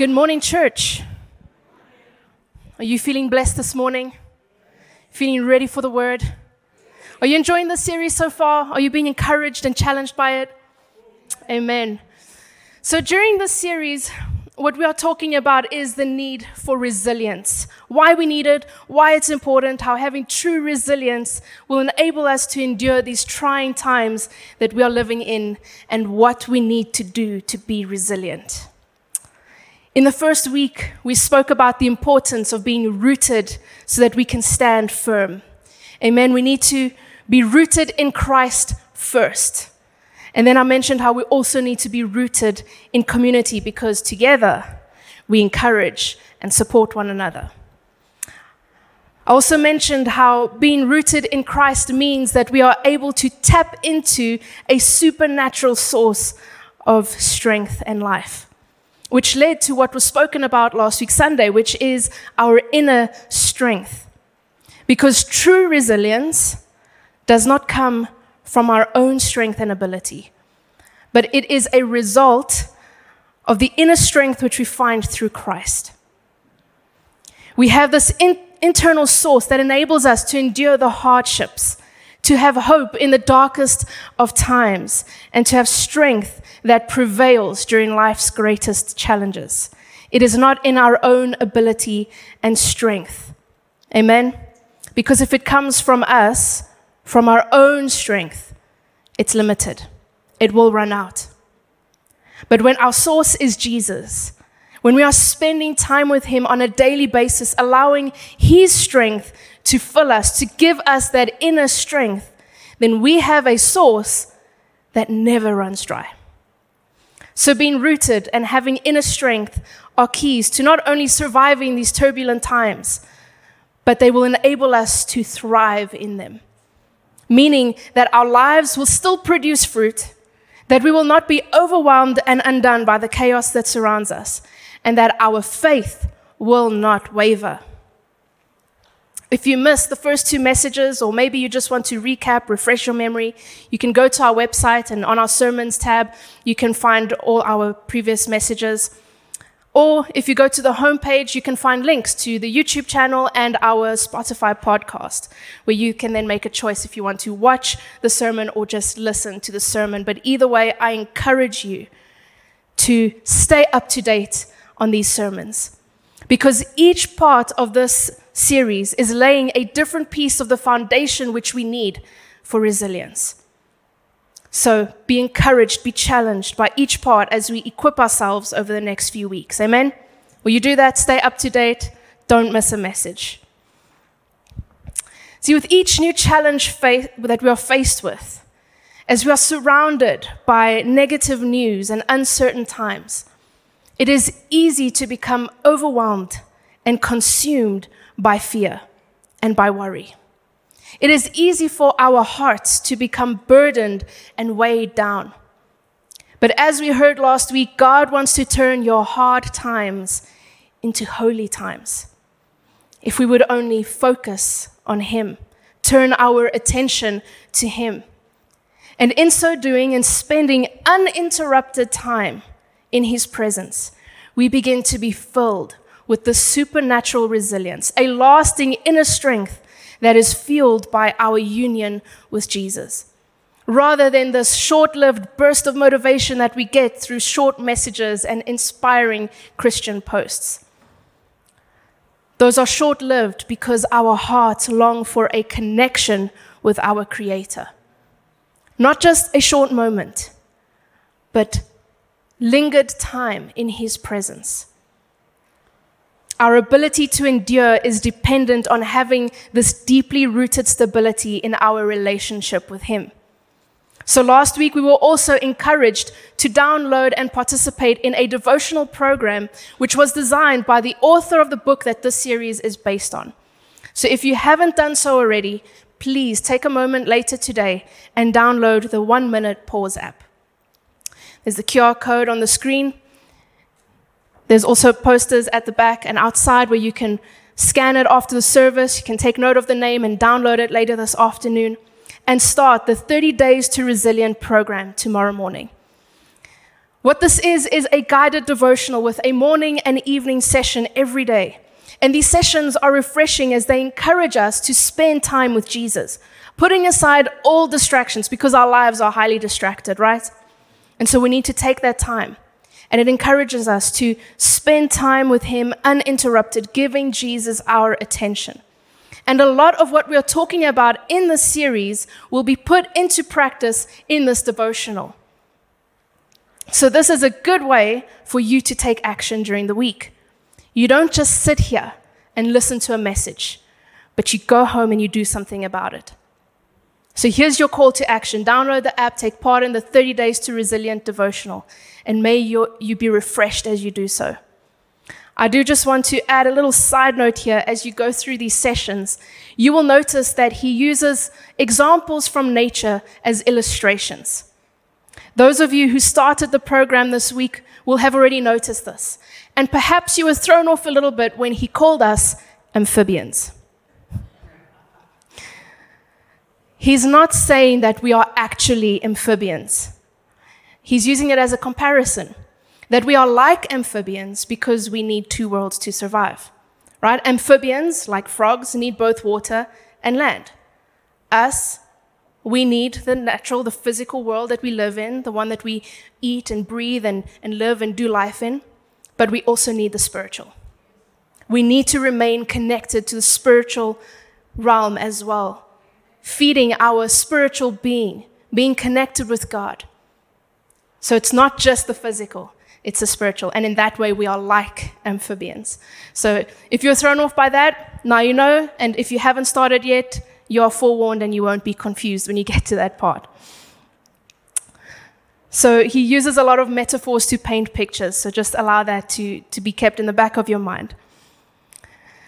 Good morning, church. Are you feeling blessed this morning? Feeling ready for the word? Are you enjoying the series so far? Are you being encouraged and challenged by it? Amen. So, during this series, what we are talking about is the need for resilience. Why we need it, why it's important, how having true resilience will enable us to endure these trying times that we are living in, and what we need to do to be resilient. In the first week, we spoke about the importance of being rooted so that we can stand firm. Amen. We need to be rooted in Christ first. And then I mentioned how we also need to be rooted in community because together we encourage and support one another. I also mentioned how being rooted in Christ means that we are able to tap into a supernatural source of strength and life, which led to what was spoken about last week, Sunday, which is our inner strength. Because true resilience does not come from our own strength and ability, but it is a result of the inner strength which we find through Christ. We have this in, internal source that enables us to endure the hardships, to have hope in the darkest of times, and to have strength that prevails during life's greatest challenges. It is not in our own ability and strength. Amen? Because if it comes from us, from our own strength, it's limited. It will run out. But when our source is Jesus, when we are spending time with Him on a daily basis, allowing His strength to fill us, to give us that inner strength, then we have a source that never runs dry. So, being rooted and having inner strength are keys to not only surviving these turbulent times, but they will enable us to thrive in them meaning that our lives will still produce fruit, that we will not be overwhelmed and undone by the chaos that surrounds us, and that our faith will not waver. If you missed the first two messages, or maybe you just want to recap, refresh your memory, you can go to our website and on our sermons tab, you can find all our previous messages. Or if you go to the homepage, you can find links to the YouTube channel and our Spotify podcast, where you can then make a choice if you want to watch the sermon or just listen to the sermon. But either way, I encourage you to stay up to date on these sermons because each part of this series is laying a different piece of the foundation which we need for resilience. So be encouraged, be challenged by each part as we equip ourselves over the next few weeks. Amen? Will you do that? Stay up to date. Don't miss a message. See, with each new challenge that we are faced with, as we are surrounded by negative news and uncertain times, it is easy to become overwhelmed and consumed by fear and by worry. It is easy for our hearts to become burdened and weighed down. But as we heard last week, God wants to turn your hard times into holy times. If we would only focus on Him, turn our attention to Him. And in so doing and spending uninterrupted time in His presence, we begin to be filled with the supernatural resilience, a lasting inner strength that is fueled by our union with Jesus. Rather than this short lived burst of motivation that we get through short messages and inspiring Christian posts. Those are short lived because our hearts long for a connection with our Creator. Not just a short moment, but lingered time in His presence. Our ability to endure is dependent on having this deeply rooted stability in our relationship with Him. So last week, we were also encouraged to download and participate in a devotional program which was designed by the author of the book that this series is based on. So if you haven't done so already, please take a moment later today and download the one minute pause app. There's the QR code on the screen. There's also posters at the back and outside where you can scan it after the service. You can take note of the name and download it later this afternoon and start the 30 Days to Resilient program tomorrow morning. What this is, is a guided devotional with a morning and evening session every day. And these sessions are refreshing as they encourage us to spend time with Jesus, putting aside all distractions because our lives are highly distracted, right? And so we need to take that time. And it encourages us to spend time with Him uninterrupted, giving Jesus our attention. And a lot of what we are talking about in this series will be put into practice in this devotional. So, this is a good way for you to take action during the week. You don't just sit here and listen to a message, but you go home and you do something about it. So here's your call to action. Download the app, take part in the 30 Days to Resilient devotional, and may you, you be refreshed as you do so. I do just want to add a little side note here as you go through these sessions. You will notice that he uses examples from nature as illustrations. Those of you who started the program this week will have already noticed this. And perhaps you were thrown off a little bit when he called us amphibians. He's not saying that we are actually amphibians. He's using it as a comparison that we are like amphibians because we need two worlds to survive. Right? Amphibians, like frogs, need both water and land. Us, we need the natural, the physical world that we live in, the one that we eat and breathe and, and live and do life in, but we also need the spiritual. We need to remain connected to the spiritual realm as well, feeding our spiritual being, being connected with God. So it's not just the physical, it's the spiritual. And in that way, we are like amphibians. So if you're thrown off by that, now you know. And if you haven't started yet, you are forewarned and you won't be confused when you get to that part. So he uses a lot of metaphors to paint pictures. So just allow that to, to be kept in the back of your mind.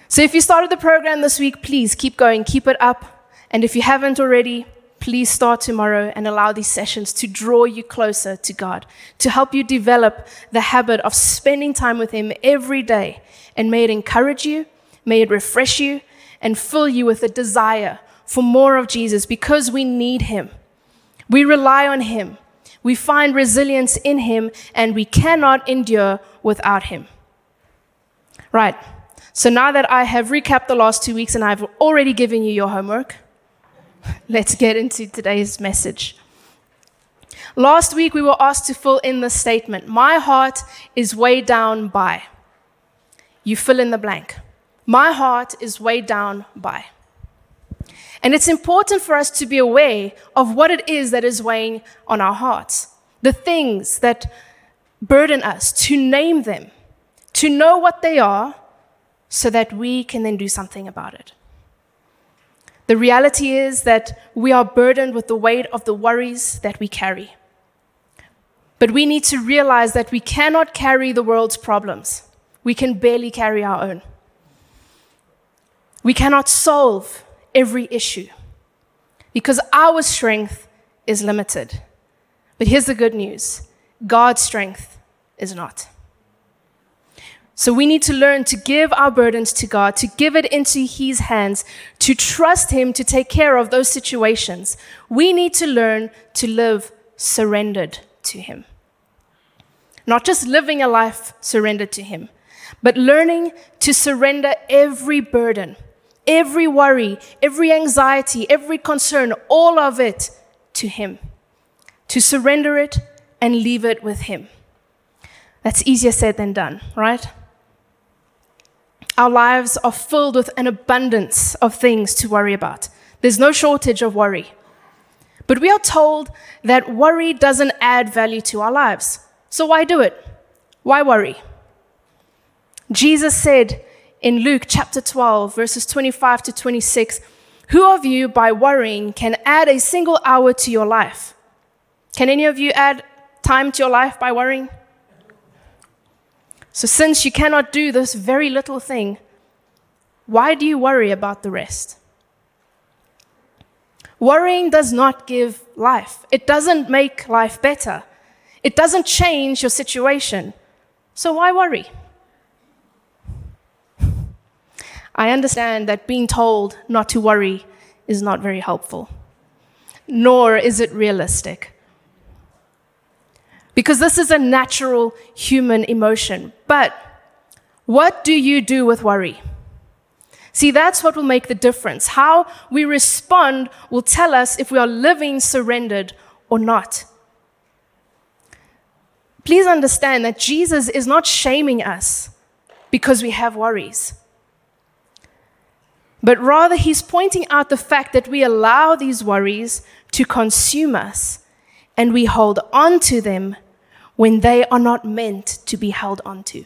So if you started the program this week, please keep going, keep it up. And if you haven't already, please start tomorrow and allow these sessions to draw you closer to God, to help you develop the habit of spending time with Him every day. And may it encourage you, may it refresh you, and fill you with a desire for more of Jesus because we need Him. We rely on Him. We find resilience in Him, and we cannot endure without Him. Right. So now that I have recapped the last two weeks and I've already given you your homework, let's get into today's message. Last week, we were asked to fill in the statement My heart is weighed down by. You fill in the blank. My heart is weighed down by. And it's important for us to be aware of what it is that is weighing on our hearts, the things that burden us, to name them, to know what they are, so that we can then do something about it. The reality is that we are burdened with the weight of the worries that we carry. But we need to realize that we cannot carry the world's problems. We can barely carry our own. We cannot solve every issue because our strength is limited. But here's the good news God's strength is not. So we need to learn to give our burdens to God, to give it into His hands, to trust Him to take care of those situations. We need to learn to live surrendered to Him. Not just living a life surrendered to Him, but learning to surrender every burden every worry, every anxiety, every concern, all of it to Him, to surrender it and leave it with Him. That's easier said than done, right? Our lives are filled with an abundance of things to worry about. There's no shortage of worry. But we are told that worry doesn't add value to our lives. So why do it? Why worry? Jesus said, in Luke chapter 12, verses 25 to 26 Who of you, by worrying, can add a single hour to your life? Can any of you add time to your life by worrying? So, since you cannot do this very little thing, why do you worry about the rest? Worrying does not give life, it doesn't make life better, it doesn't change your situation. So, why worry? I understand that being told not to worry is not very helpful, nor is it realistic. Because this is a natural human emotion. But what do you do with worry? See, that's what will make the difference. How we respond will tell us if we are living surrendered or not. Please understand that Jesus is not shaming us because we have worries, but rather, he's pointing out the fact that we allow these worries to consume us and we hold on to them when they are not meant to be held on to.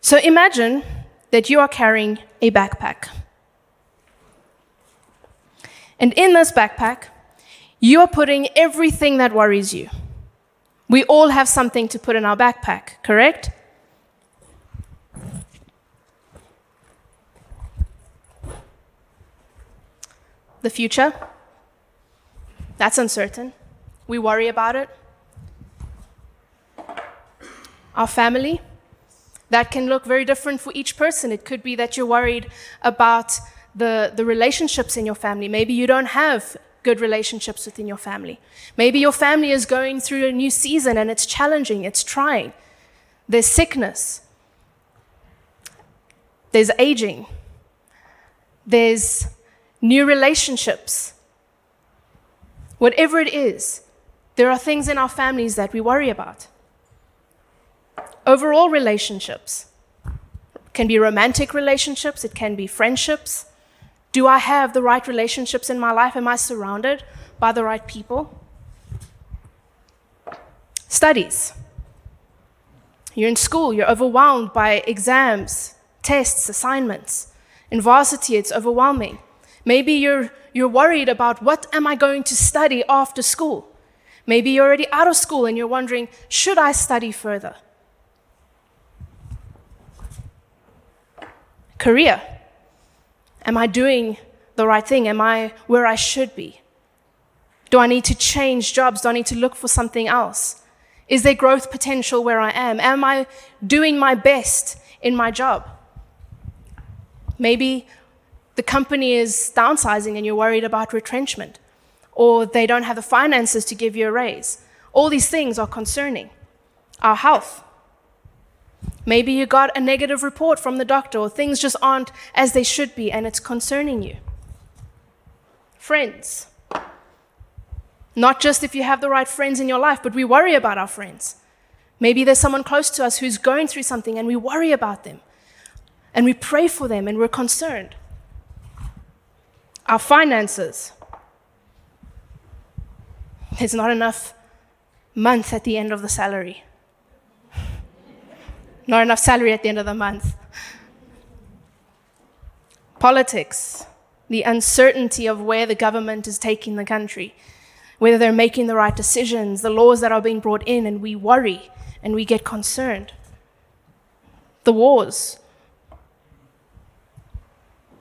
So imagine that you are carrying a backpack. And in this backpack, you are putting everything that worries you. We all have something to put in our backpack, correct? The future, that's uncertain. We worry about it. Our family, that can look very different for each person. It could be that you're worried about the, the relationships in your family. Maybe you don't have good relationships within your family. Maybe your family is going through a new season and it's challenging, it's trying. There's sickness, there's aging, there's new relationships. Whatever it is, there are things in our families that we worry about. Overall relationships can be romantic relationships, it can be friendships. Do I have the right relationships in my life? Am I surrounded by the right people? Studies. You're in school, you're overwhelmed by exams, tests, assignments. In varsity, it's overwhelming. Maybe you're, you're worried about what am I going to study after school? Maybe you're already out of school and you're wondering, should I study further? Career. Am I doing the right thing? Am I where I should be? Do I need to change jobs? Do I need to look for something else? Is there growth potential where I am? Am I doing my best in my job? Maybe the company is downsizing and you're worried about retrenchment, or they don't have the finances to give you a raise. All these things are concerning. Our health. Maybe you got a negative report from the doctor, or things just aren't as they should be, and it's concerning you. Friends. Not just if you have the right friends in your life, but we worry about our friends. Maybe there's someone close to us who's going through something, and we worry about them. And we pray for them, and we're concerned. Our finances. There's not enough month at the end of the salary not enough salary at the end of the month. Politics, the uncertainty of where the government is taking the country, whether they're making the right decisions, the laws that are being brought in, and we worry and we get concerned. The wars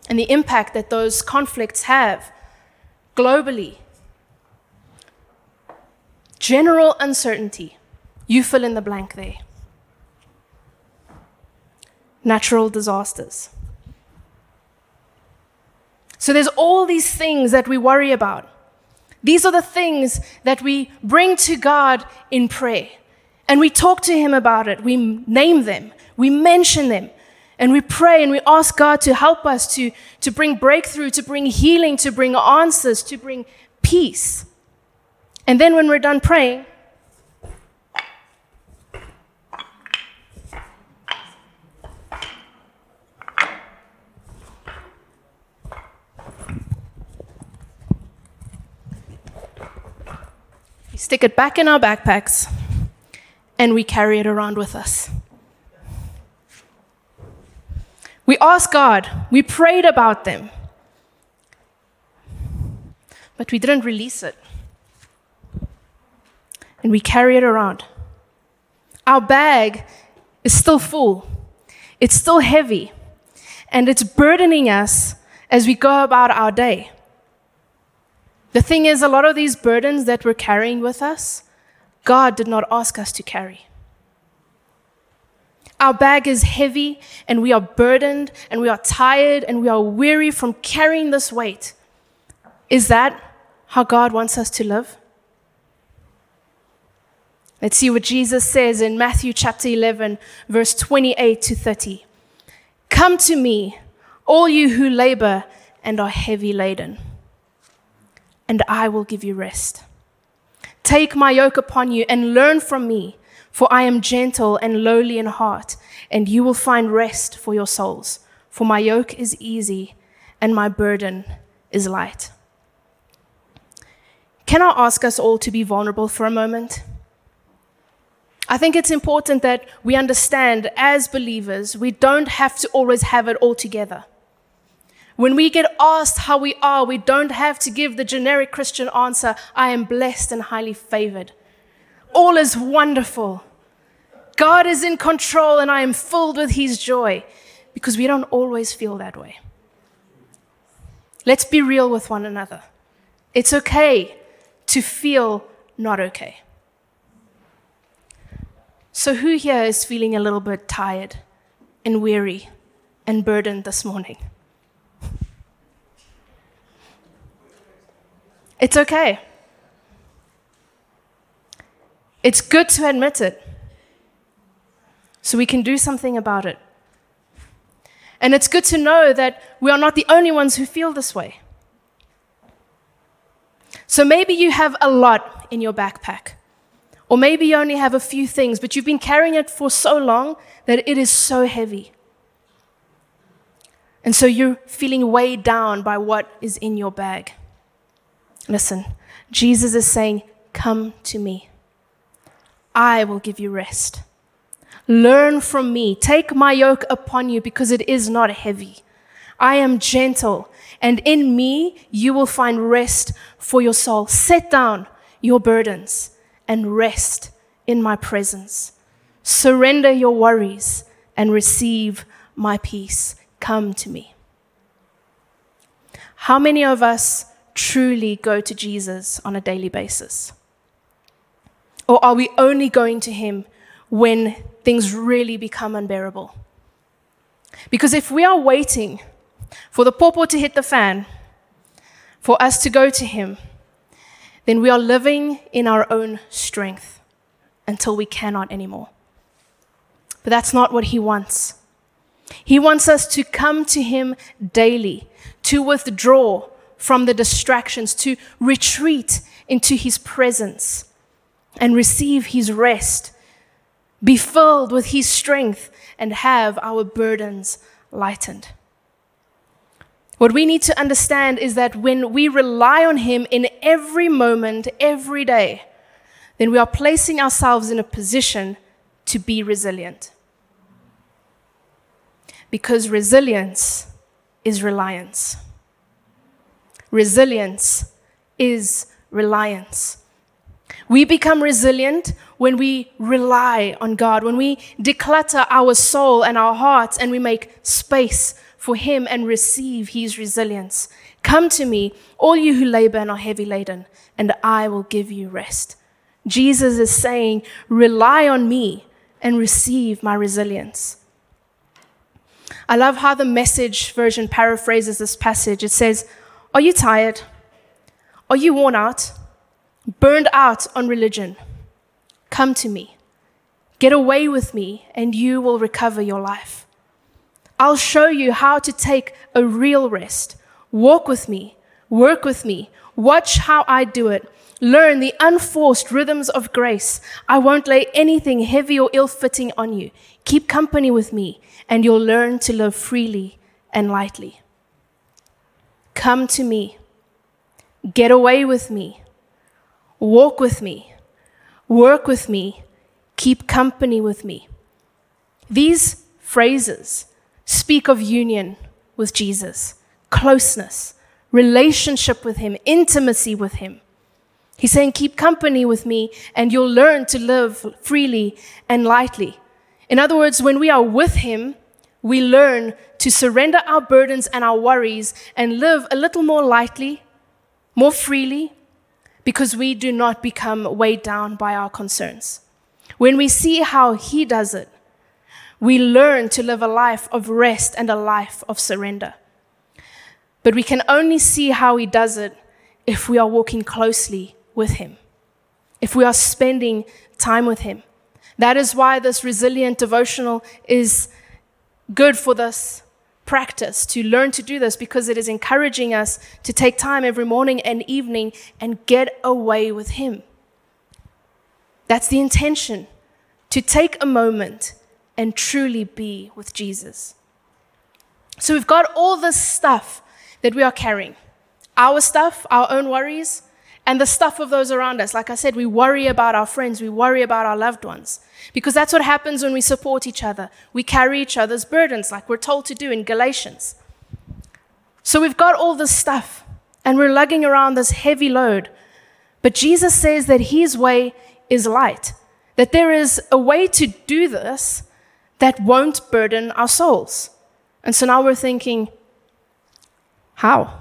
and the impact that those conflicts have globally. General uncertainty. You fill in the blank there natural disasters. So there's all these things that we worry about. These are the things that we bring to God in prayer. And we talk to Him about it. We name them, we mention them, and we pray and we ask God to help us to, to bring breakthrough, to bring healing, to bring answers, to bring peace. And then when we're done praying, We stick it back in our backpacks and we carry it around with us. We asked God, we prayed about them, but we didn't release it. And we carry it around. Our bag is still full, it's still heavy, and it's burdening us as we go about our day. The thing is, a lot of these burdens that we're carrying with us, God did not ask us to carry. Our bag is heavy and we are burdened and we are tired and we are weary from carrying this weight. Is that how God wants us to live? Let's see what Jesus says in Matthew chapter 11, verse 28 to 30. Come to me, all you who labor and are heavy laden, and I will give you rest. Take my yoke upon you and learn from me, for I am gentle and lowly in heart, and you will find rest for your souls. For my yoke is easy and my burden is light. Can I ask us all to be vulnerable for a moment? I think it's important that we understand as believers, we don't have to always have it all together. When we get asked how we are, we don't have to give the generic Christian answer, I am blessed and highly favored. All is wonderful. God is in control and I am filled with his joy because we don't always feel that way. Let's be real with one another. It's okay to feel not okay. So, who here is feeling a little bit tired and weary and burdened this morning? It's okay. It's good to admit it so we can do something about it. And it's good to know that we are not the only ones who feel this way. So maybe you have a lot in your backpack. Or maybe you only have a few things, but you've been carrying it for so long that it is so heavy. And so you're feeling weighed down by what is in your bag. Listen, Jesus is saying, Come to me. I will give you rest. Learn from me. Take my yoke upon you because it is not heavy. I am gentle, and in me you will find rest for your soul. Set down your burdens and rest in my presence. Surrender your worries and receive my peace. Come to me. How many of us truly go to Jesus on a daily basis? Or are we only going to him when things really become unbearable? Because if we are waiting for the popo to hit the fan, for us to go to him, then we are living in our own strength until we cannot anymore. But that's not what He wants. He wants us to come to Him daily, to withdraw from the distractions, to retreat into His presence and receive His rest, be filled with His strength, and have our burdens lightened. What we need to understand is that when we rely on Him in every moment, every day, then we are placing ourselves in a position to be resilient. Because resilience is reliance. Resilience is reliance. We become resilient when we rely on God, when we declutter our soul and our hearts and we make space for him and receive his resilience. Come to me, all you who labor and are heavy laden, and I will give you rest. Jesus is saying, rely on me and receive my resilience. I love how the message version paraphrases this passage. It says, Are you tired? Are you worn out? Burned out on religion? Come to me. Get away with me, and you will recover your life. I'll show you how to take a real rest. Walk with me, work with me, watch how I do it. Learn the unforced rhythms of grace. I won't lay anything heavy or ill fitting on you. Keep company with me, and you'll learn to live freely and lightly. Come to me. Get away with me. Walk with me. Work with me. Keep company with me. These phrases speak of union with Jesus, closeness, relationship with Him, intimacy with Him. He's saying, Keep company with me, and you'll learn to live freely and lightly. In other words, when we are with Him, we learn to surrender our burdens and our worries and live a little more lightly, more freely, because we do not become weighed down by our concerns. When we see how He does it, we learn to live a life of rest and a life of surrender. But we can only see how He does it if we are walking closely with Him, if we are spending time with Him. That is why this resilient devotional is good for this practice, to learn to do this, because it is encouraging us to take time every morning and evening and get away with Him. That's the intention, to take a moment and truly be with Jesus. So we've got all this stuff that we are carrying our stuff, our own worries, and the stuff of those around us. Like I said, we worry about our friends, we worry about our loved ones, because that's what happens when we support each other. We carry each other's burdens, like we're told to do in Galatians. So we've got all this stuff, and we're lugging around this heavy load. But Jesus says that his way is light, that there is a way to do this that won't burden our souls. And so now we're thinking, how?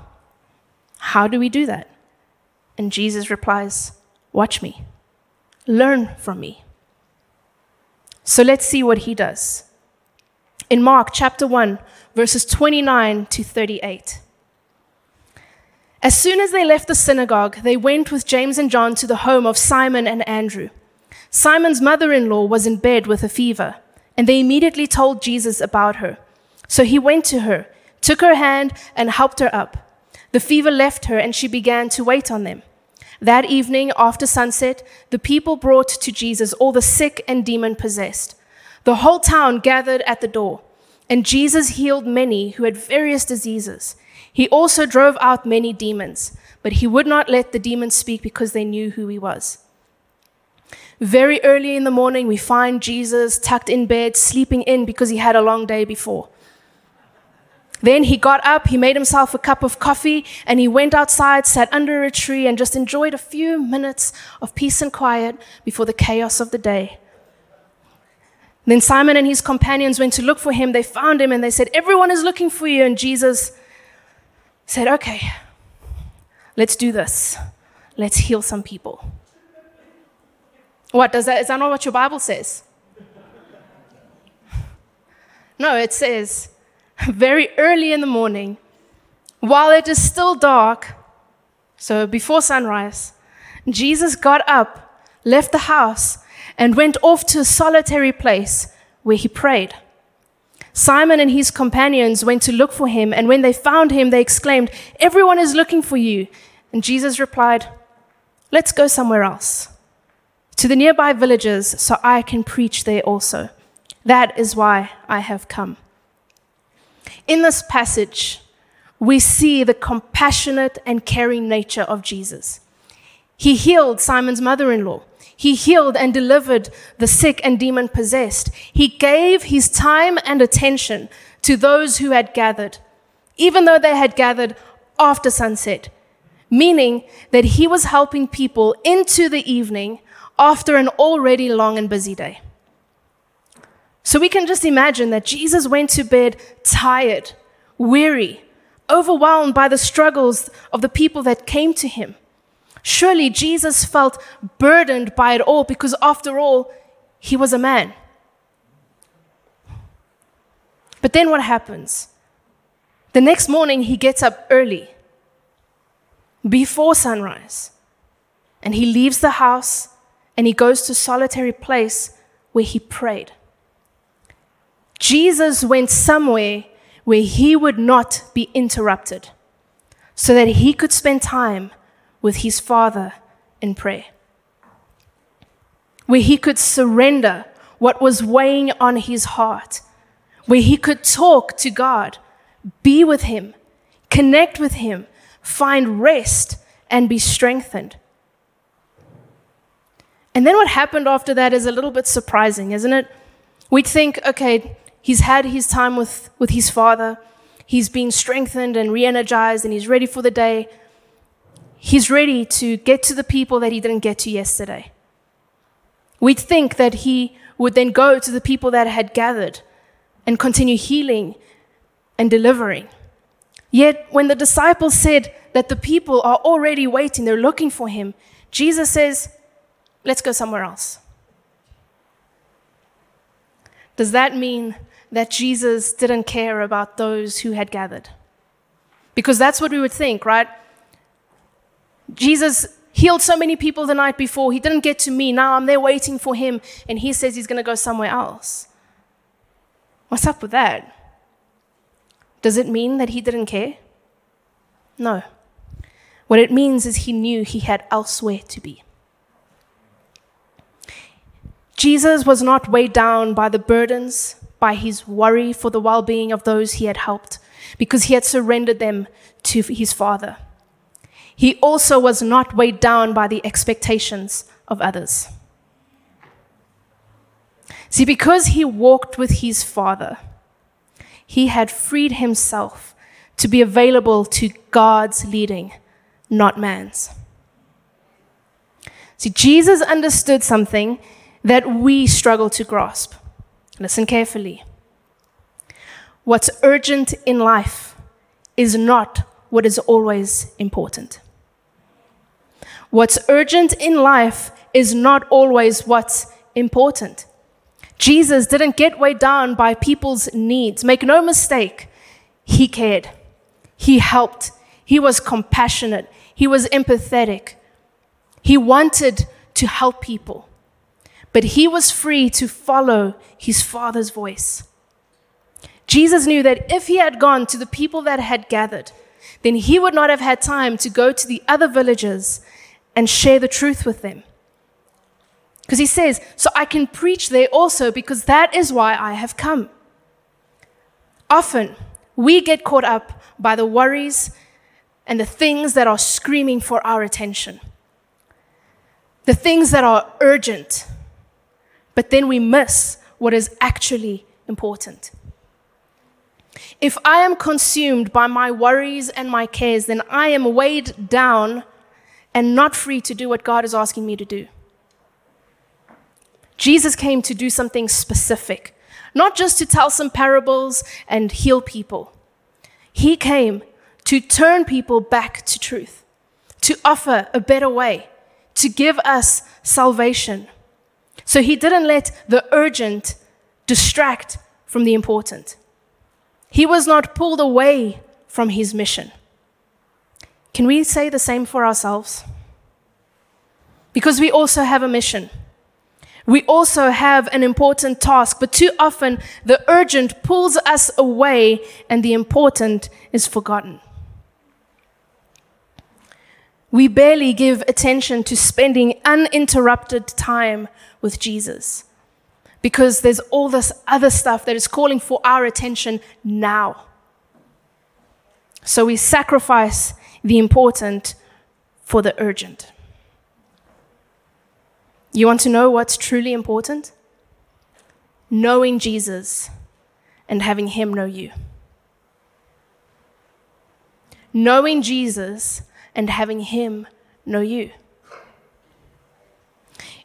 How do we do that? And Jesus replies, Watch me, learn from me. So let's see what he does. In Mark chapter 1, verses 29 to 38. As soon as they left the synagogue, they went with James and John to the home of Simon and Andrew. Simon's mother in law was in bed with a fever, and they immediately told Jesus about her. So he went to her, took her hand, and helped her up. The fever left her, and she began to wait on them. That evening, after sunset, the people brought to Jesus all the sick and demon possessed. The whole town gathered at the door, and Jesus healed many who had various diseases. He also drove out many demons, but he would not let the demons speak because they knew who he was. Very early in the morning, we find Jesus tucked in bed, sleeping in because he had a long day before. Then he got up, he made himself a cup of coffee, and he went outside, sat under a tree, and just enjoyed a few minutes of peace and quiet before the chaos of the day. Then Simon and his companions went to look for him. They found him and they said, Everyone is looking for you. And Jesus said, Okay, let's do this. Let's heal some people. What does that? Is that not what your Bible says? No, it says, very early in the morning, while it is still dark, so before sunrise, Jesus got up, left the house, and went off to a solitary place where he prayed. Simon and his companions went to look for him, and when they found him, they exclaimed, Everyone is looking for you. And Jesus replied, Let's go somewhere else, to the nearby villages, so I can preach there also. That is why I have come. In this passage, we see the compassionate and caring nature of Jesus. He healed Simon's mother in law. He healed and delivered the sick and demon possessed. He gave his time and attention to those who had gathered, even though they had gathered after sunset, meaning that he was helping people into the evening after an already long and busy day. So we can just imagine that Jesus went to bed tired, weary, overwhelmed by the struggles of the people that came to him. Surely Jesus felt burdened by it all because, after all, he was a man. But then what happens? The next morning, he gets up early, before sunrise, and he leaves the house and he goes to a solitary place where he prayed. Jesus went somewhere where he would not be interrupted so that he could spend time with his Father in prayer, where he could surrender what was weighing on his heart, where he could talk to God, be with him, connect with him, find rest, and be strengthened. And then what happened after that is a little bit surprising, isn't it? We'd think, okay, He's had his time with, with his father. He's been strengthened and re energized, and he's ready for the day. He's ready to get to the people that he didn't get to yesterday. We'd think that he would then go to the people that had gathered and continue healing and delivering. Yet, when the disciples said that the people are already waiting, they're looking for him, Jesus says, Let's go somewhere else. Does that mean that Jesus didn't care about those who had gathered. Because that's what we would think, right? Jesus healed so many people the night before. He didn't get to me. Now I'm there waiting for him, and he says he's going to go somewhere else. What's up with that? Does it mean that he didn't care? No. What it means is he knew he had elsewhere to be. Jesus was not weighed down by the burdens, by his worry for the well being of those he had helped, because he had surrendered them to his Father. He also was not weighed down by the expectations of others. See, because he walked with his Father, he had freed himself to be available to God's leading, not man's. See, Jesus understood something that we struggle to grasp. Listen carefully. What's urgent in life is not what is always important. What's urgent in life is not always what's important. Jesus didn't get weighed down by people's needs. Make no mistake, he cared. He helped. He was compassionate. He was empathetic. He wanted to help people. But he was free to follow his Father's voice. Jesus knew that if he had gone to the people that had gathered, then he would not have had time to go to the other villages and share the truth with them. Because he says, So I can preach there also, because that is why I have come. Often, we get caught up by the worries and the things that are screaming for our attention, the things that are urgent, but then we miss what is actually important. If I am consumed by my worries and my cares, then I am weighed down and not free to do what God is asking me to do. Jesus came to do something specific, not just to tell some parables and heal people. He came to turn people back to truth, to offer a better way, to give us salvation. So he didn't let the urgent distract from the important. He was not pulled away from his mission. Can we say the same for ourselves? Because we also have a mission. We also have an important task, but too often the urgent pulls us away and the important is forgotten. We barely give attention to spending uninterrupted time with Jesus because there's all this other stuff that is calling for our attention now. So we sacrifice the important for the urgent. You want to know what's truly important? Knowing Jesus and having Him know you. Knowing Jesus and having Him know you.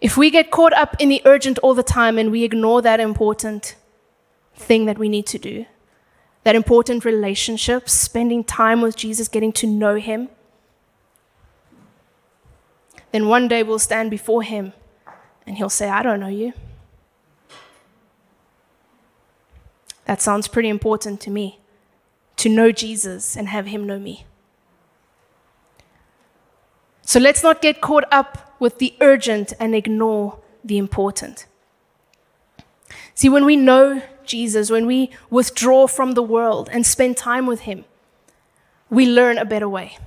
If we get caught up in the urgent all the time and we ignore that important thing that we need to do, that important relationship, spending time with Jesus, getting to know Him, then one day we'll stand before Him and He'll say, I don't know you. That sounds pretty important to me to know Jesus and have Him know me. So let's not get caught up with the urgent and ignore the important. See, when we know Jesus, when we withdraw from the world and spend time with Him, we learn a better way.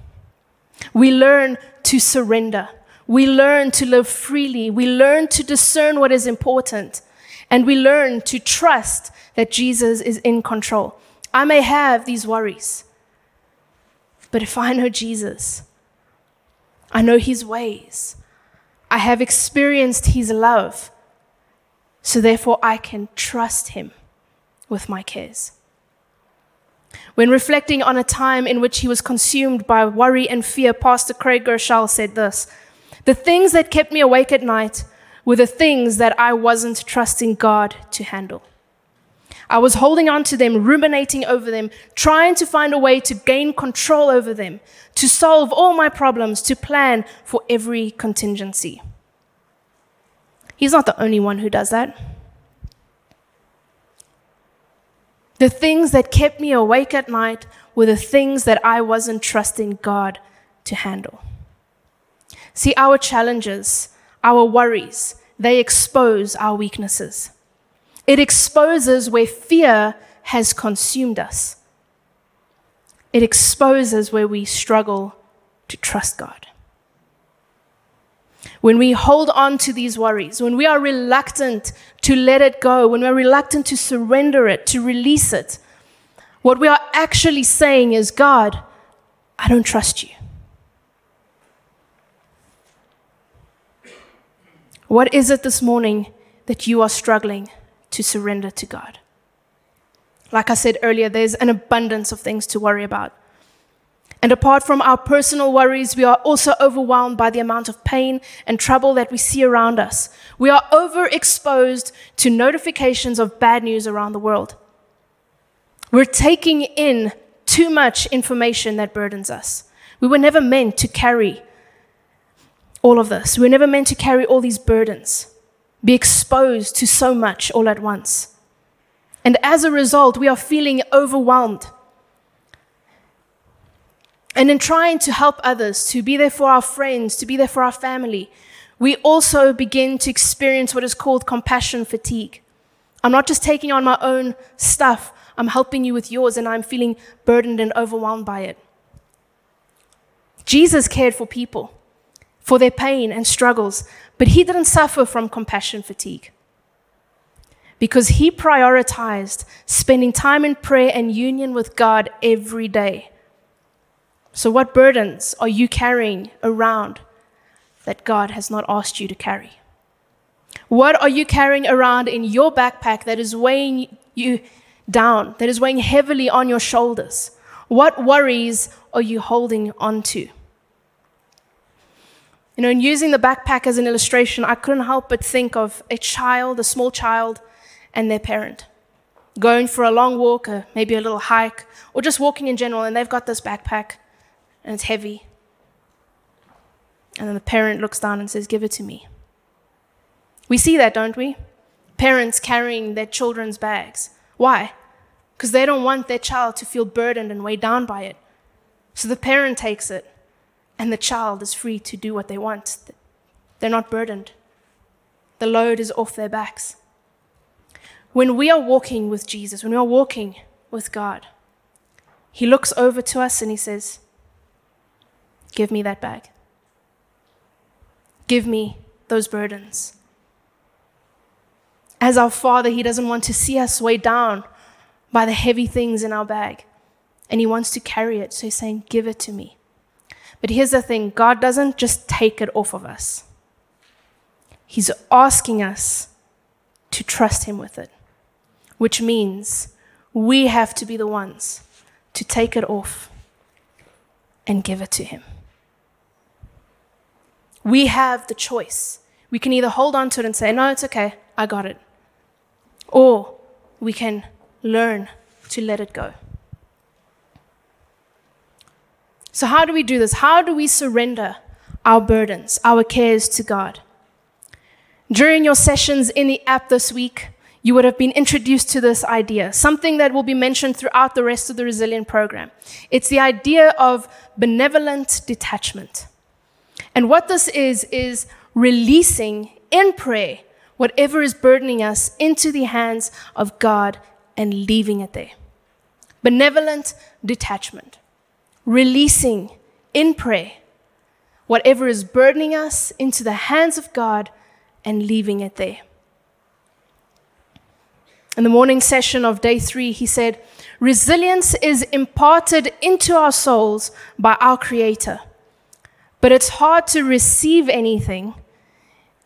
We learn to surrender. We learn to live freely. We learn to discern what is important. And we learn to trust that Jesus is in control. I may have these worries, but if I know Jesus, I know his ways. I have experienced his love. So therefore, I can trust him with my cares. When reflecting on a time in which he was consumed by worry and fear, Pastor Craig Groeschel said this The things that kept me awake at night were the things that I wasn't trusting God to handle. I was holding on to them, ruminating over them, trying to find a way to gain control over them, to solve all my problems, to plan for every contingency. He's not the only one who does that. The things that kept me awake at night were the things that I wasn't trusting God to handle. See, our challenges, our worries, they expose our weaknesses. It exposes where fear has consumed us. It exposes where we struggle to trust God. When we hold on to these worries, when we are reluctant to let it go, when we're reluctant to surrender it, to release it, what we are actually saying is, God, I don't trust you. What is it this morning that you are struggling to surrender to God? Like I said earlier, there's an abundance of things to worry about. And apart from our personal worries, we are also overwhelmed by the amount of pain and trouble that we see around us. We are overexposed to notifications of bad news around the world. We're taking in too much information that burdens us. We were never meant to carry all of this. We were never meant to carry all these burdens, be exposed to so much all at once. And as a result, we are feeling overwhelmed. And in trying to help others, to be there for our friends, to be there for our family, we also begin to experience what is called compassion fatigue. I'm not just taking on my own stuff, I'm helping you with yours, and I'm feeling burdened and overwhelmed by it. Jesus cared for people for their pain and struggles, but he didn't suffer from compassion fatigue because he prioritized spending time in prayer and union with God every day. So, what burdens are you carrying around that God has not asked you to carry? What are you carrying around in your backpack that is weighing you down, that is weighing heavily on your shoulders? What worries are you holding on to? You know, in using the backpack as an illustration, I couldn't help but think of a child, a small child, and their parent going for a long walk, or maybe a little hike, or just walking in general, and they've got this backpack and it's heavy. And then the parent looks down and says, Give it to me. We see that, don't we? Parents carrying their children's bags. Why? Because they don't want their child to feel burdened and weighed down by it. So the parent takes it and the child is free to do what they want. They're not burdened, the load is off their backs. When we are walking with Jesus, when we are walking with God, He looks over to us and He says, Give me that bag. Give me those burdens. As our Father, He doesn't want to see us weighed down by the heavy things in our bag, and He wants to carry it. So He's saying, Give it to me. But here's the thing God doesn't just take it off of us, He's asking us to trust Him with it, which means we have to be the ones to take it off and give it to Him. We have the choice. We can either hold on to it and say, No, it's okay, I got it. Or we can learn to let it go. So, how do we do this? How do we surrender our burdens, our cares to God? During your sessions in the app this week, you would have been introduced to this idea, something that will be mentioned throughout the rest of the Resilient program. It's the idea of benevolent detachment. And what this is, is releasing in prayer whatever is burdening us into the hands of God and leaving it there. Benevolent detachment releasing in prayer whatever is burdening us into the hands of God and leaving it there. In the morning session of day three, he said, Resilience is imparted into our souls by our Creator, but it's hard to receive anything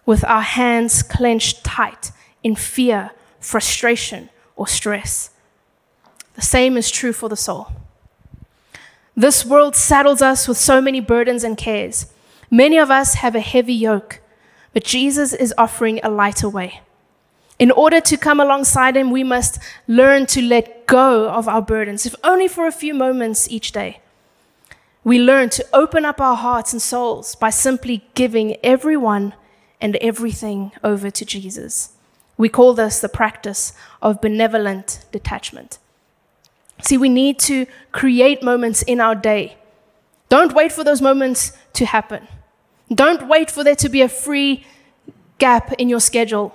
with our hands clenched tight in fear, frustration, or stress. The same is true for the soul. This world saddles us with so many burdens and cares. Many of us have a heavy yoke, but Jesus is offering a lighter way. In order to come alongside Him, we must learn to let go of our burdens, if only for a few moments each day. We learn to open up our hearts and souls by simply giving everyone and everything over to Jesus. We call this the practice of benevolent detachment. See, we need to create moments in our day. Don't wait for those moments to happen. Don't wait for there to be a free gap in your schedule.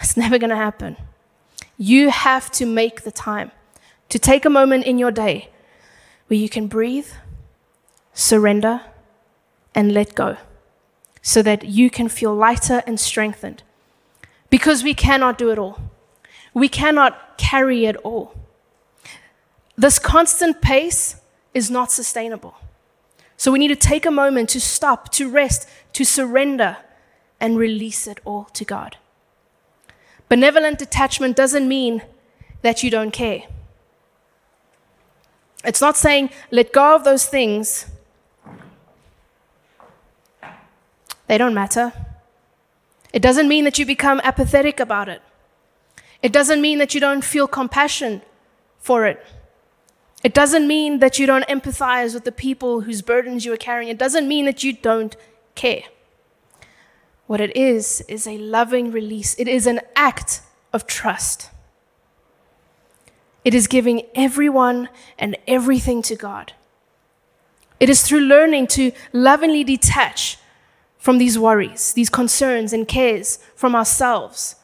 It's never going to happen. You have to make the time to take a moment in your day where you can breathe, surrender, and let go so that you can feel lighter and strengthened. Because we cannot do it all, we cannot carry it all. This constant pace is not sustainable. So we need to take a moment to stop, to rest, to surrender, and release it all to God. Benevolent detachment doesn't mean that you don't care. It's not saying let go of those things. They don't matter. It doesn't mean that you become apathetic about it. It doesn't mean that you don't feel compassion for it. It doesn't mean that you don't empathize with the people whose burdens you are carrying. It doesn't mean that you don't care. What it is, is a loving release. It is an act of trust. It is giving everyone and everything to God. It is through learning to lovingly detach from these worries, these concerns and cares from ourselves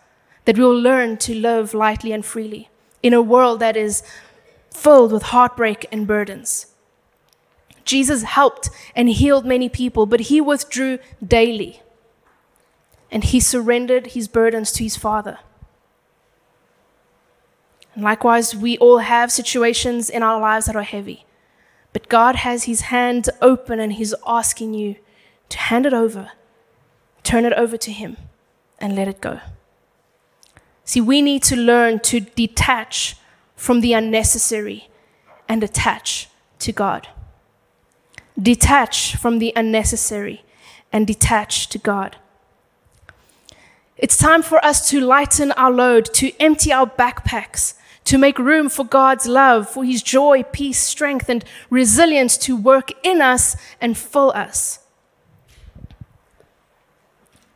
that we will learn to live lightly and freely in a world that is filled with heartbreak and burdens. Jesus helped and healed many people, but he withdrew daily. And he surrendered his burdens to his Father. And likewise, we all have situations in our lives that are heavy. But God has his hand open and he's asking you to hand it over, turn it over to him, and let it go. See, we need to learn to detach from the unnecessary and attach to God. Detach from the unnecessary and detach to God. It's time for us to lighten our load, to empty our backpacks, to make room for God's love, for His joy, peace, strength, and resilience to work in us and fill us.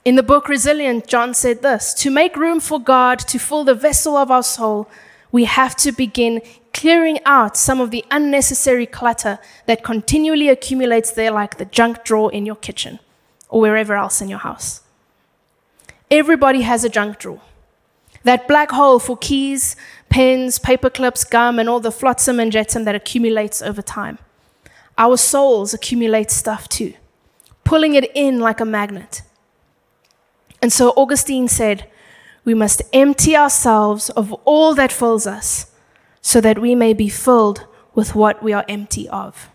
In the book Resilient, John said this To make room for God to fill the vessel of our soul, we have to begin clearing out some of the unnecessary clutter that continually accumulates there, like the junk drawer in your kitchen or wherever else in your house. Everybody has a junk drawer. That black hole for keys, pens, paper clips, gum, and all the flotsam and jetsam that accumulates over time. Our souls accumulate stuff too, pulling it in like a magnet. And so Augustine said, we must empty ourselves of all that fills us so that we may be filled with what we are empty of.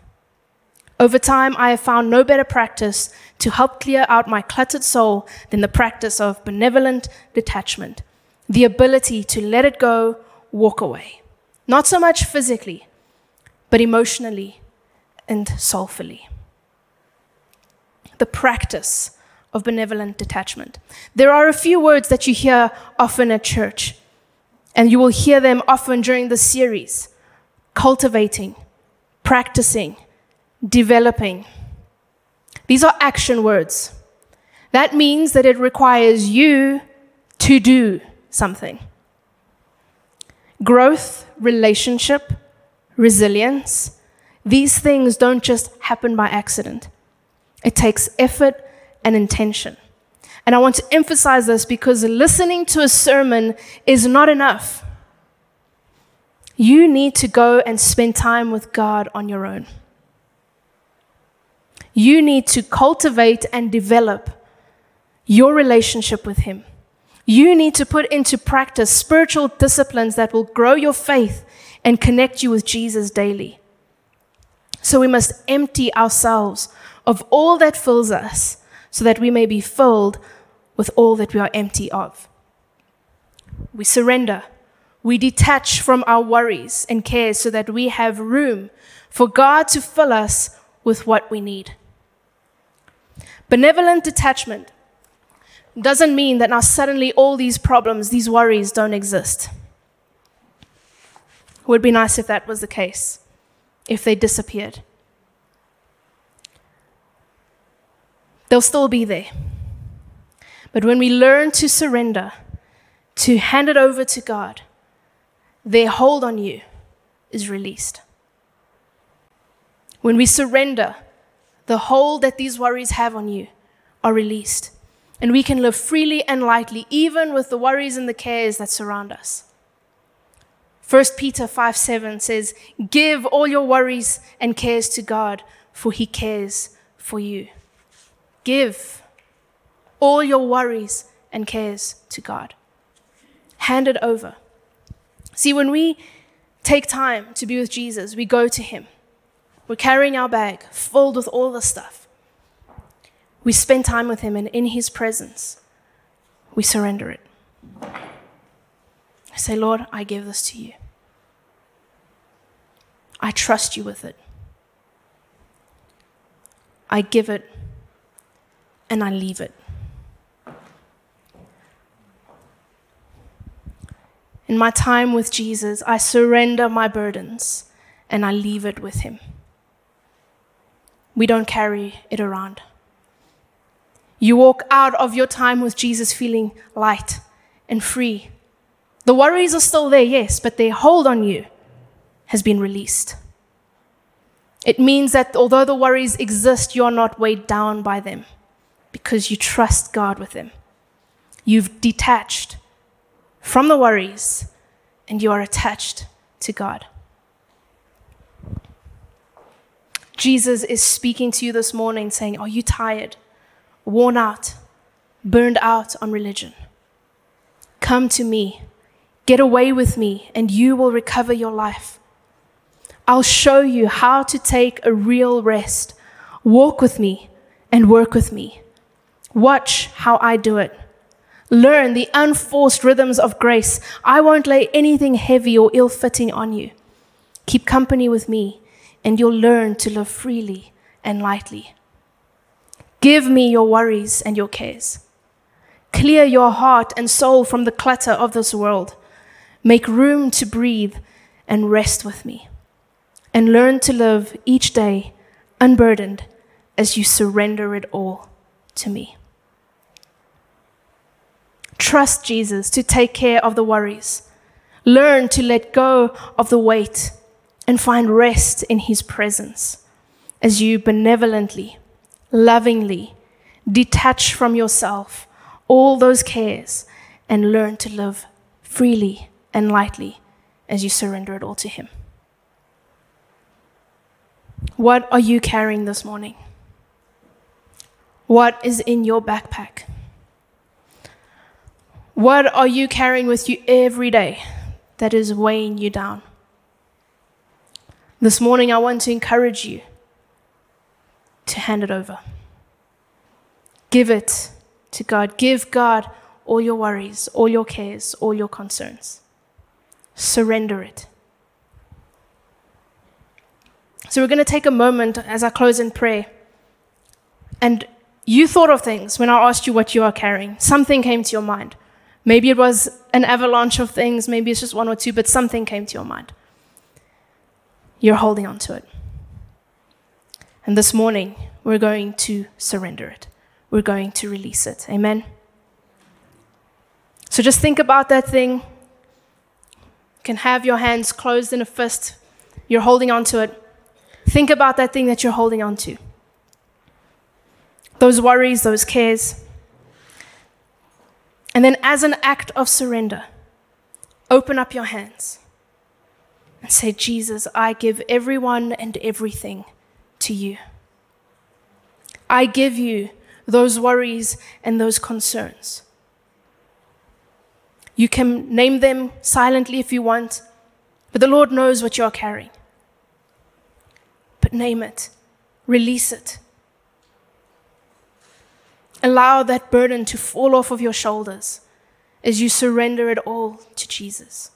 Over time, I have found no better practice to help clear out my cluttered soul than the practice of benevolent detachment, the ability to let it go, walk away. Not so much physically, but emotionally and soulfully. The practice of benevolent detachment. There are a few words that you hear often at church, and you will hear them often during the series cultivating, practicing, developing. These are action words. That means that it requires you to do something. Growth, relationship, resilience, these things don't just happen by accident. It takes effort and intention. And I want to emphasize this because listening to a sermon is not enough. You need to go and spend time with God on your own. You need to cultivate and develop your relationship with Him. You need to put into practice spiritual disciplines that will grow your faith and connect you with Jesus daily. So we must empty ourselves of all that fills us so that we may be filled with all that we are empty of. We surrender. We detach from our worries and cares so that we have room for God to fill us with what we need. Benevolent detachment doesn't mean that now suddenly all these problems, these worries don't exist. It would be nice if that was the case, if they disappeared. They'll still be there. But when we learn to surrender, to hand it over to God, their hold on you is released. When we surrender, the hold that these worries have on you are released. And we can live freely and lightly, even with the worries and the cares that surround us. 1 Peter 5 7 says, Give all your worries and cares to God, for he cares for you. Give all your worries and cares to God. Hand it over. See, when we take time to be with Jesus, we go to him. We're carrying our bag filled with all the stuff. We spend time with him, and in his presence, we surrender it. I say, Lord, I give this to you. I trust you with it. I give it and I leave it. In my time with Jesus, I surrender my burdens and I leave it with Him. We don't carry it around. You walk out of your time with Jesus feeling light and free. The worries are still there, yes, but their hold on you has been released. It means that although the worries exist, you're not weighed down by them because you trust God with them. You've detached from the worries and you are attached to God. Jesus is speaking to you this morning saying, Are you tired, worn out, burned out on religion? Come to me, get away with me, and you will recover your life. I'll show you how to take a real rest. Walk with me and work with me. Watch how I do it. Learn the unforced rhythms of grace. I won't lay anything heavy or ill fitting on you. Keep company with me, and you'll learn to live freely and lightly. Give me your worries and your cares. Clear your heart and soul from the clutter of this world. Make room to breathe and rest with me and learn to live each day unburdened as you surrender it all to me. Trust Jesus to take care of the worries. Learn to let go of the weight and find rest in his presence as you benevolently, lovingly detach from yourself all those cares and learn to live freely and lightly as you surrender it all to him. What are you carrying this morning? What is in your backpack? What are you carrying with you every day that is weighing you down? This morning, I want to encourage you to hand it over. Give it to God. Give God all your worries, all your cares, all your concerns. Surrender it. So we're going to take a moment as I close in prayer. And you thought of things when I asked you what you are carrying. Something came to your mind. Maybe it was an avalanche of things, maybe it's just one or two, but something came to your mind. You're holding on to it. And this morning, we're going to surrender it. We're going to release it. Amen. So just think about that thing. You can have your hands closed in a fist. You're holding on to it. Think about that thing that you're holding on to. Those worries, those cares. And then, as an act of surrender, open up your hands and say, Jesus, I give everyone and everything to you. I give you those worries and those concerns. You can name them silently if you want, but the Lord knows what you're carrying but name it, release it. Allow that burden to fall off of your shoulders as you surrender it all to Jesus.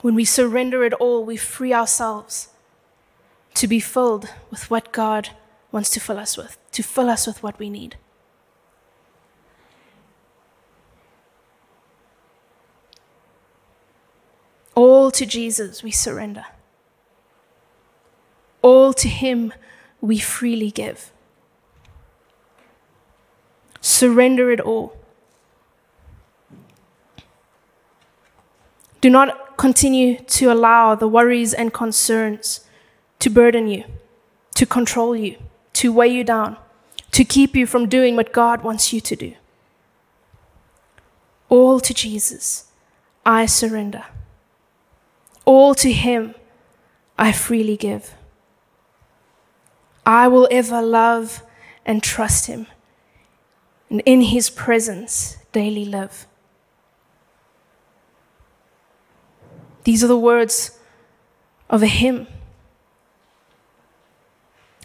When we surrender it all, we free ourselves to be filled with what God wants to fill us with, to fill us with what we need. All to Jesus we surrender. All to Him we freely give. Surrender it all. Do not continue to allow the worries and concerns to burden you, to control you, to weigh you down, to keep you from doing what God wants you to do. All to Jesus, I surrender. All to Him, I freely give. I will ever love and trust Him, and in His presence daily live. These are the words of a hymn.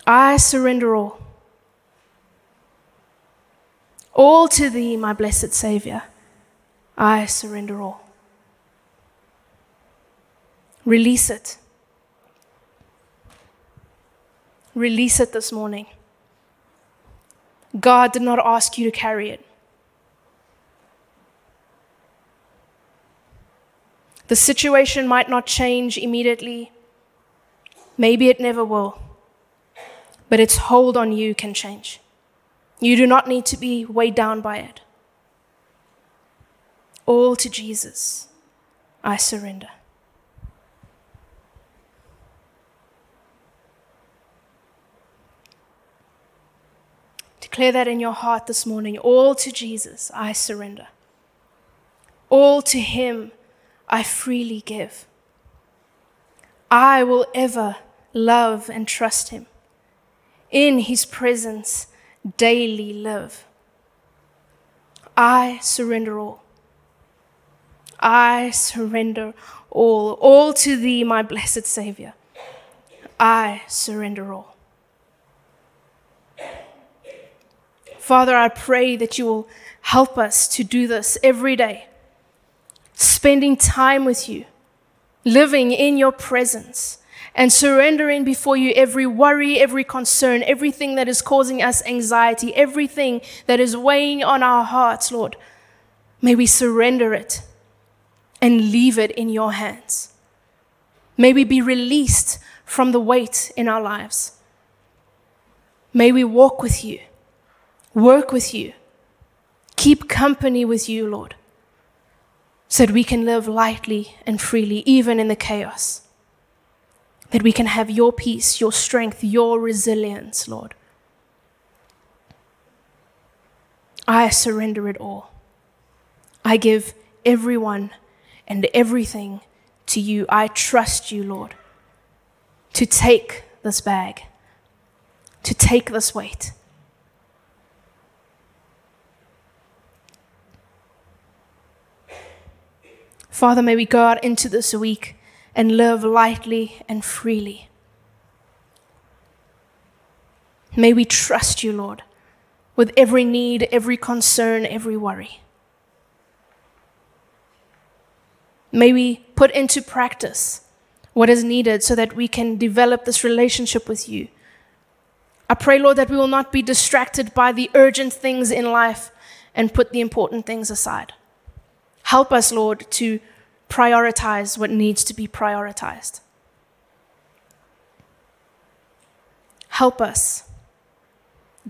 I surrender all. All to thee, my blessed Savior. I surrender all. Release it. Release it this morning. God did not ask you to carry it. The situation might not change immediately. Maybe it never will. But its hold on you can change. You do not need to be weighed down by it. All to Jesus, I surrender. Declare that in your heart this morning. All to Jesus, I surrender. All to Him, I freely give. I will ever love and trust him. In his presence, daily live. I surrender all. I surrender all, all to thee, my blessed Savior. I surrender all. Father, I pray that you will help us to do this every day spending time with you, living in your presence, and surrendering before you every worry, every concern, everything that is causing us anxiety, everything that is weighing on our hearts, Lord. May we surrender it and leave it in your hands. May we be released from the weight in our lives. May we walk with you, work with you, keep company with you, Lord so that we can live lightly and freely, even in the chaos. That we can have your peace, your strength, your resilience, Lord. I surrender it all. I give everyone and everything to you. I trust you, Lord, to take this bag, to take this weight Father, may we go out into this week and live lightly and freely. May we trust you, Lord, with every need, every concern, every worry. May we put into practice what is needed so that we can develop this relationship with you. I pray, Lord, that we will not be distracted by the urgent things in life and put the important things aside. Help us, Lord, to prioritize what needs to be prioritized. Help us,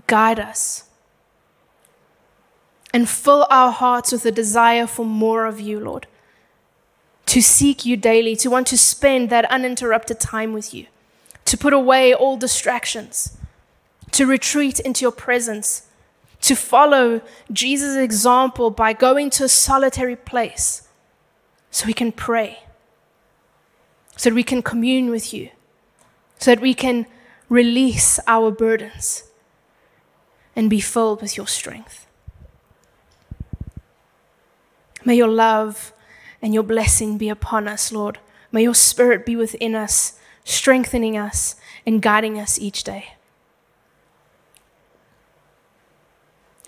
guide us, and fill our hearts with a desire for more of you, Lord. To seek you daily, to want to spend that uninterrupted time with you, to put away all distractions, to retreat into your presence to follow Jesus' example by going to a solitary place so we can pray, so that we can commune with you, so that we can release our burdens and be filled with your strength. May your love and your blessing be upon us, Lord. May your spirit be within us, strengthening us and guiding us each day.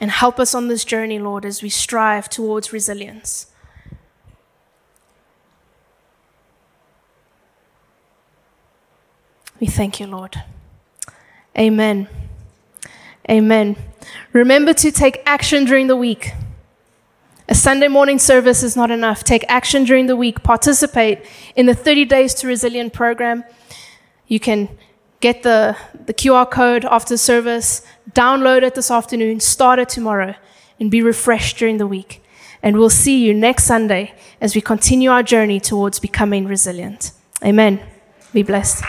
And help us on this journey, Lord, as we strive towards resilience. We thank you, Lord. Amen. Amen. Remember to take action during the week. A Sunday morning service is not enough. Take action during the week. Participate in the 30 Days to Resilient program. You can get the, the QR code after service, download it this afternoon, start it tomorrow, and be refreshed during the week. And we'll see you next Sunday as we continue our journey towards becoming resilient. Amen. Be blessed.